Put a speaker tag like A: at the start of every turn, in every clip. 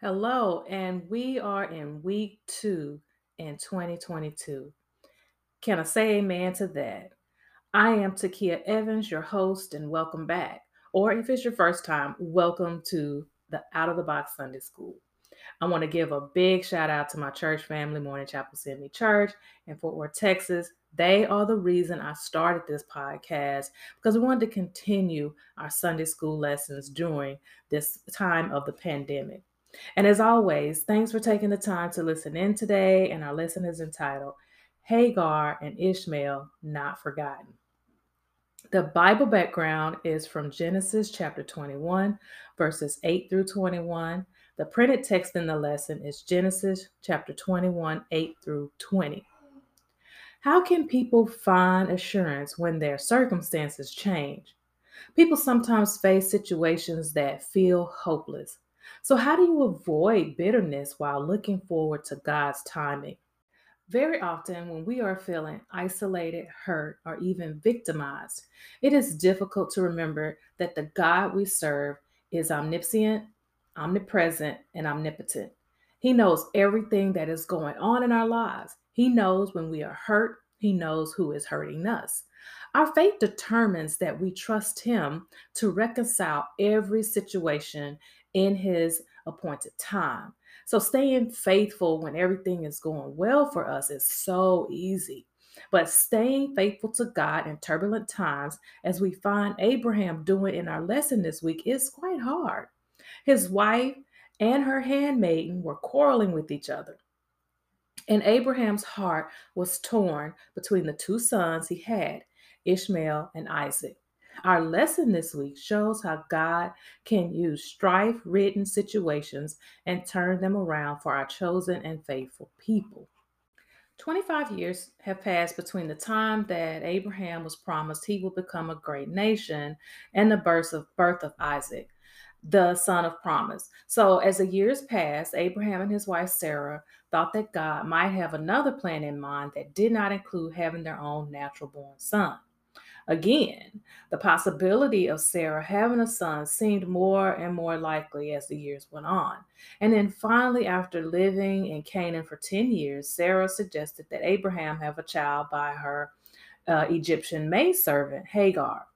A: Hello, and we are in week two in 2022. Can I say amen to that? I am Takia Evans, your host, and welcome back. Or if it's your first time, welcome to the Out of the Box Sunday School. I want to give a big shout out to my church family, Morning Chapel CME Church in Fort Worth, Texas. They are the reason I started this podcast because we wanted to continue our Sunday school lessons during this time of the pandemic. And as always, thanks for taking the time to listen in today. And our lesson is entitled Hagar and Ishmael Not Forgotten. The Bible background is from Genesis chapter 21, verses 8 through 21. The printed text in the lesson is Genesis chapter 21, 8 through 20. How can people find assurance when their circumstances change? People sometimes face situations that feel hopeless. So, how do you avoid bitterness while looking forward to God's timing? Very often, when we are feeling isolated, hurt, or even victimized, it is difficult to remember that the God we serve is omniscient, omnipresent, and omnipotent. He knows everything that is going on in our lives. He knows when we are hurt, He knows who is hurting us. Our faith determines that we trust Him to reconcile every situation in His appointed time. So, staying faithful when everything is going well for us is so easy. But staying faithful to God in turbulent times, as we find Abraham doing in our lesson this week, is quite hard. His wife and her handmaiden were quarreling with each other. And Abraham's heart was torn between the two sons he had, Ishmael and Isaac. Our lesson this week shows how God can use strife ridden situations and turn them around for our chosen and faithful people. 25 years have passed between the time that Abraham was promised he would become a great nation and the birth of, birth of Isaac the son of promise. So, as the years passed, Abraham and his wife Sarah thought that God might have another plan in mind that did not include having their own natural born son. Again, the possibility of Sarah having a son seemed more and more likely as the years went on. And then finally, after living in Canaan for 10 years, Sarah suggested that Abraham have a child by her uh, Egyptian maidservant, Hagar.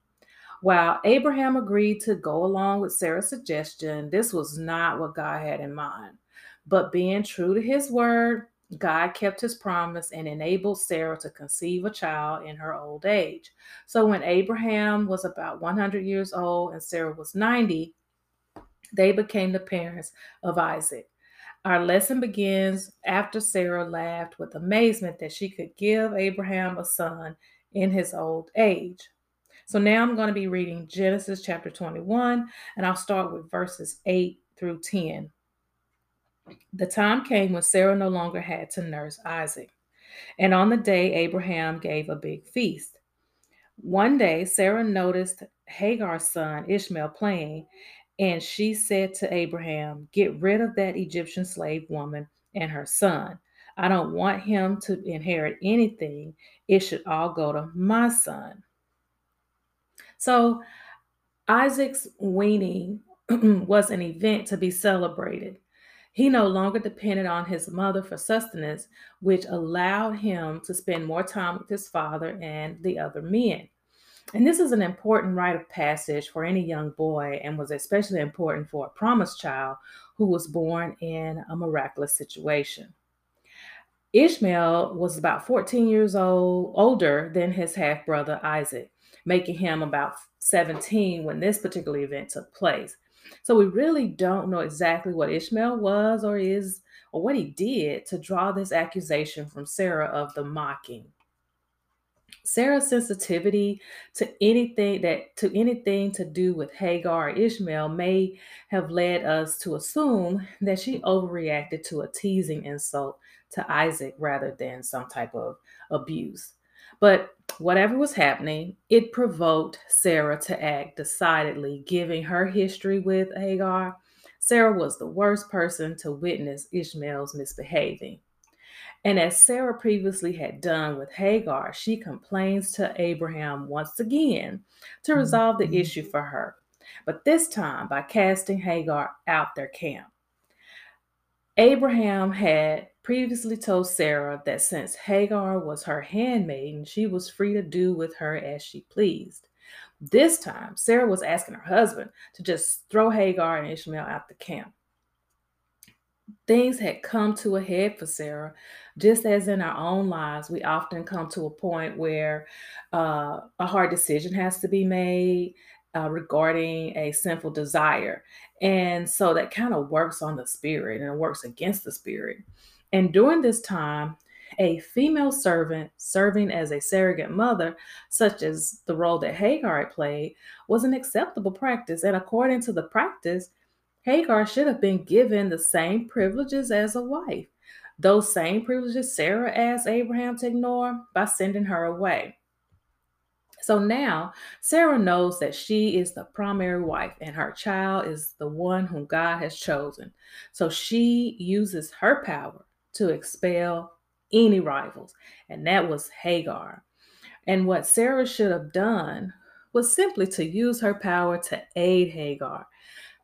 A: While Abraham agreed to go along with Sarah's suggestion, this was not what God had in mind. But being true to his word, God kept his promise and enabled Sarah to conceive a child in her old age. So when Abraham was about 100 years old and Sarah was 90, they became the parents of Isaac. Our lesson begins after Sarah laughed with amazement that she could give Abraham a son in his old age. So now I'm going to be reading Genesis chapter 21, and I'll start with verses 8 through 10. The time came when Sarah no longer had to nurse Isaac. And on the day, Abraham gave a big feast. One day, Sarah noticed Hagar's son Ishmael playing, and she said to Abraham, Get rid of that Egyptian slave woman and her son. I don't want him to inherit anything. It should all go to my son. So Isaac's weaning was an event to be celebrated. He no longer depended on his mother for sustenance, which allowed him to spend more time with his father and the other men. And this is an important rite of passage for any young boy and was especially important for a promised child who was born in a miraculous situation. Ishmael was about 14 years old, older than his half brother Isaac making him about 17 when this particular event took place. So we really don't know exactly what Ishmael was or is or what he did to draw this accusation from Sarah of the mocking. Sarah's sensitivity to anything that to anything to do with Hagar or Ishmael may have led us to assume that she overreacted to a teasing insult to Isaac rather than some type of abuse. But whatever was happening, it provoked Sarah to act decidedly, giving her history with Hagar. Sarah was the worst person to witness Ishmael's misbehaving. And as Sarah previously had done with Hagar, she complains to Abraham once again to resolve the mm-hmm. issue for her, but this time by casting Hagar out their camp. Abraham had previously told Sarah that since Hagar was her handmaiden, she was free to do with her as she pleased. This time, Sarah was asking her husband to just throw Hagar and Ishmael out the camp. Things had come to a head for Sarah, just as in our own lives, we often come to a point where uh, a hard decision has to be made uh, regarding a sinful desire. And so that kind of works on the spirit and it works against the spirit. And during this time, a female servant serving as a surrogate mother, such as the role that Hagar had played, was an acceptable practice. And according to the practice, Hagar should have been given the same privileges as a wife. Those same privileges Sarah asked Abraham to ignore by sending her away. So now Sarah knows that she is the primary wife and her child is the one whom God has chosen. So she uses her power to expel any rivals, and that was Hagar. And what Sarah should have done was simply to use her power to aid Hagar,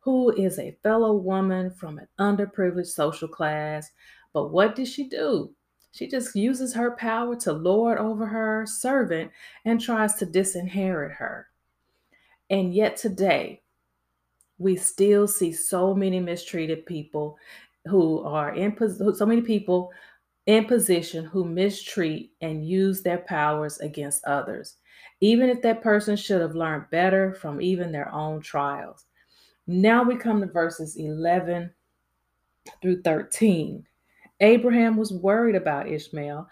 A: who is a fellow woman from an underprivileged social class. But what did she do? She just uses her power to lord over her servant and tries to disinherit her. And yet today, we still see so many mistreated people who are in so many people in position who mistreat and use their powers against others, even if that person should have learned better from even their own trials. Now we come to verses 11 through 13. Abraham was worried about Ishmael,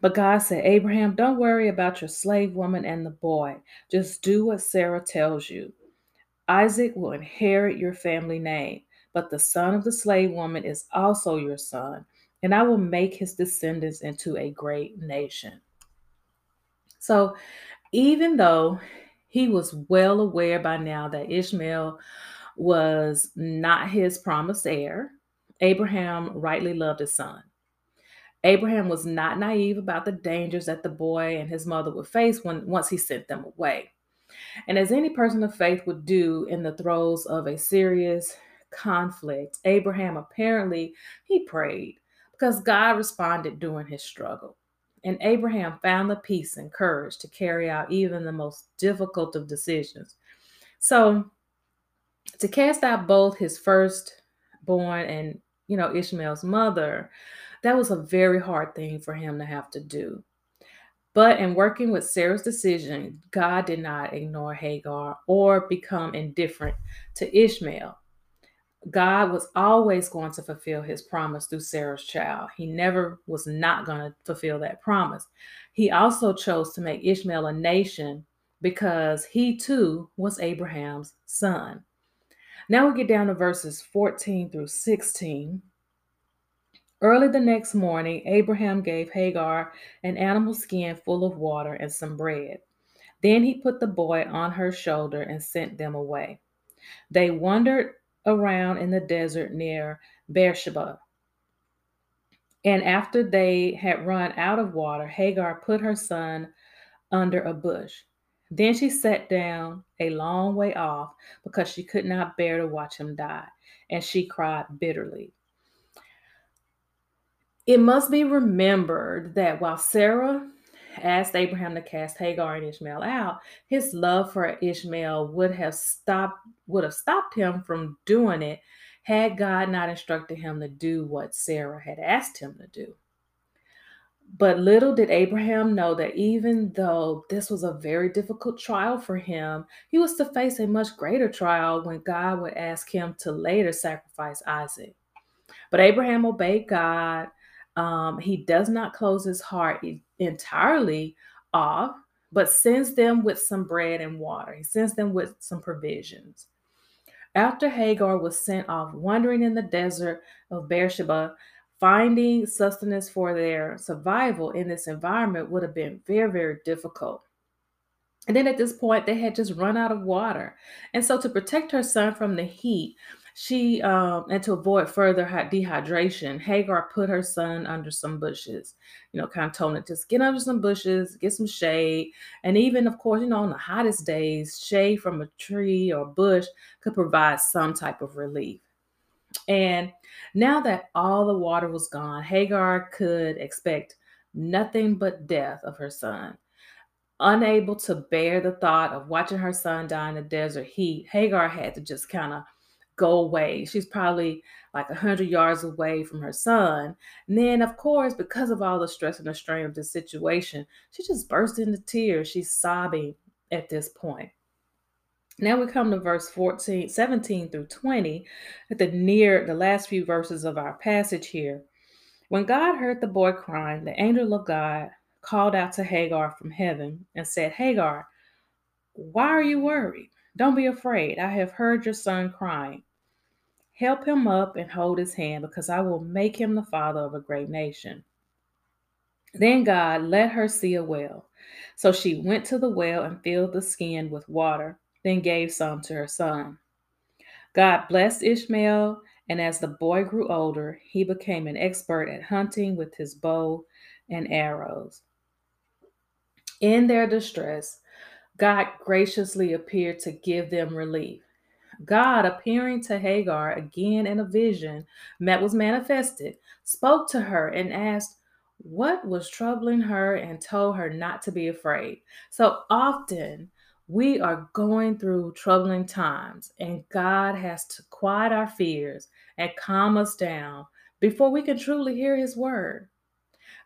A: but God said, Abraham, don't worry about your slave woman and the boy. Just do what Sarah tells you. Isaac will inherit your family name, but the son of the slave woman is also your son and I will make his descendants into a great nation. So, even though he was well aware by now that Ishmael was not his promised heir, Abraham rightly loved his son. Abraham was not naive about the dangers that the boy and his mother would face when once he sent them away. And as any person of faith would do in the throes of a serious conflict, Abraham apparently he prayed because God responded during his struggle. And Abraham found the peace and courage to carry out even the most difficult of decisions. So, to cast out both his firstborn and, you know, Ishmael's mother, that was a very hard thing for him to have to do. But in working with Sarah's decision, God did not ignore Hagar or become indifferent to Ishmael. God was always going to fulfill his promise through Sarah's child. He never was not going to fulfill that promise. He also chose to make Ishmael a nation because he too was Abraham's son. Now we get down to verses 14 through 16. Early the next morning, Abraham gave Hagar an animal skin full of water and some bread. Then he put the boy on her shoulder and sent them away. They wandered around in the desert near Beersheba. And after they had run out of water, Hagar put her son under a bush. Then she sat down a long way off because she could not bear to watch him die, and she cried bitterly. It must be remembered that while Sarah asked Abraham to cast Hagar and Ishmael out, his love for Ishmael would have stopped would have stopped him from doing it had God not instructed him to do what Sarah had asked him to do. But little did Abraham know that even though this was a very difficult trial for him, he was to face a much greater trial when God would ask him to later sacrifice Isaac. But Abraham obeyed God. Um, he does not close his heart entirely off, but sends them with some bread and water. He sends them with some provisions. After Hagar was sent off wandering in the desert of Beersheba, finding sustenance for their survival in this environment would have been very, very difficult. And then at this point, they had just run out of water. And so, to protect her son from the heat, She um, and to avoid further dehydration, Hagar put her son under some bushes. You know, kind of told him to just get under some bushes, get some shade, and even, of course, you know, on the hottest days, shade from a tree or bush could provide some type of relief. And now that all the water was gone, Hagar could expect nothing but death of her son. Unable to bear the thought of watching her son die in the desert heat, Hagar had to just kind of go away. She's probably like a hundred yards away from her son. And then, of course, because of all the stress and the strain of this situation, she just burst into tears. She's sobbing at this point. Now we come to verse 14, 17 through 20, at the near the last few verses of our passage here. When God heard the boy crying, the angel of God called out to Hagar from heaven and said, Hagar, why are you worried? Don't be afraid. I have heard your son crying. Help him up and hold his hand, because I will make him the father of a great nation. Then God let her see a well. So she went to the well and filled the skin with water, then gave some to her son. God blessed Ishmael, and as the boy grew older, he became an expert at hunting with his bow and arrows. In their distress, God graciously appeared to give them relief. God, appearing to Hagar again in a vision that was manifested, spoke to her and asked what was troubling her and told her not to be afraid. So often we are going through troubling times, and God has to quiet our fears and calm us down before we can truly hear His word.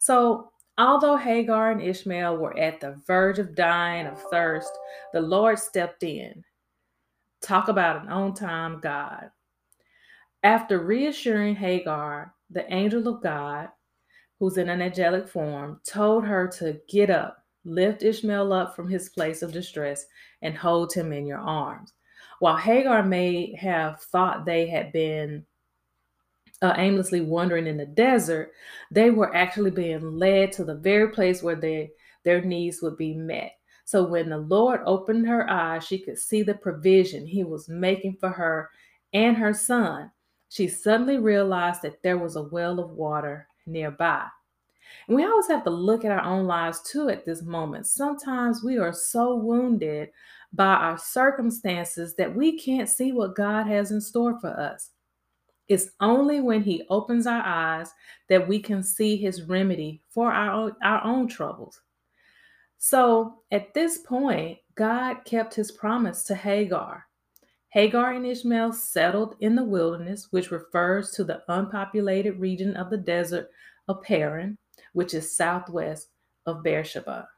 A: So Although Hagar and Ishmael were at the verge of dying of thirst, the Lord stepped in. Talk about an on time God. After reassuring Hagar, the angel of God, who's in an angelic form, told her to get up, lift Ishmael up from his place of distress, and hold him in your arms. While Hagar may have thought they had been uh, aimlessly wandering in the desert, they were actually being led to the very place where they, their needs would be met. So when the Lord opened her eyes, she could see the provision he was making for her and her son. She suddenly realized that there was a well of water nearby. And we always have to look at our own lives too at this moment. Sometimes we are so wounded by our circumstances that we can't see what God has in store for us. It's only when He opens our eyes that we can see His remedy for our own, our own troubles. So at this point, God kept His promise to Hagar. Hagar and Ishmael settled in the wilderness, which refers to the unpopulated region of the desert of Paran, which is southwest of Beersheba.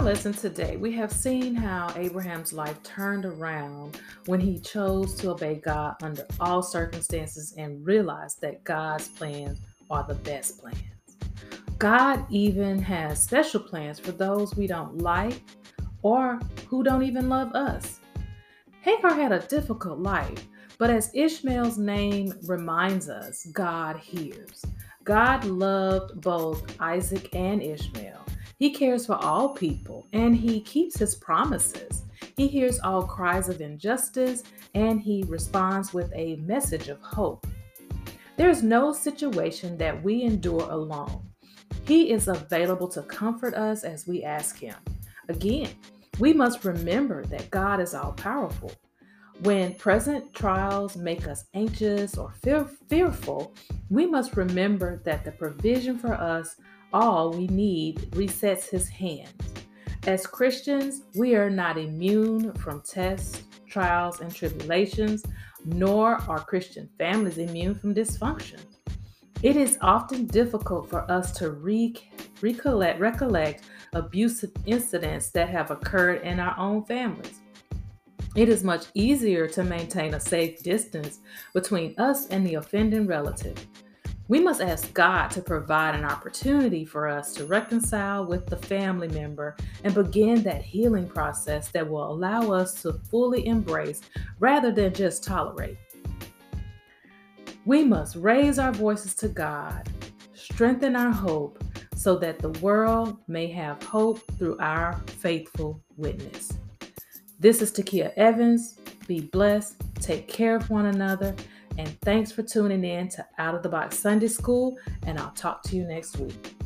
A: Our lesson today, we have seen how Abraham's life turned around when he chose to obey God under all circumstances and realized that God's plans are the best plans. God even has special plans for those we don't like or who don't even love us. Hagar had a difficult life, but as Ishmael's name reminds us, God hears. God loved both Isaac and Ishmael. He cares for all people and he keeps his promises. He hears all cries of injustice and he responds with a message of hope. There is no situation that we endure alone. He is available to comfort us as we ask him. Again, we must remember that God is all powerful. When present trials make us anxious or fear- fearful, we must remember that the provision for us all we need resets his hand. As Christians, we are not immune from tests, trials, and tribulations, nor are Christian families immune from dysfunction. It is often difficult for us to re- recollect, recollect abusive incidents that have occurred in our own families. It is much easier to maintain a safe distance between us and the offending relative. We must ask God to provide an opportunity for us to reconcile with the family member and begin that healing process that will allow us to fully embrace rather than just tolerate. We must raise our voices to God, strengthen our hope, so that the world may have hope through our faithful witness. This is Takia Evans. Be blessed, take care of one another, and thanks for tuning in to Out of the Box Sunday School. And I'll talk to you next week.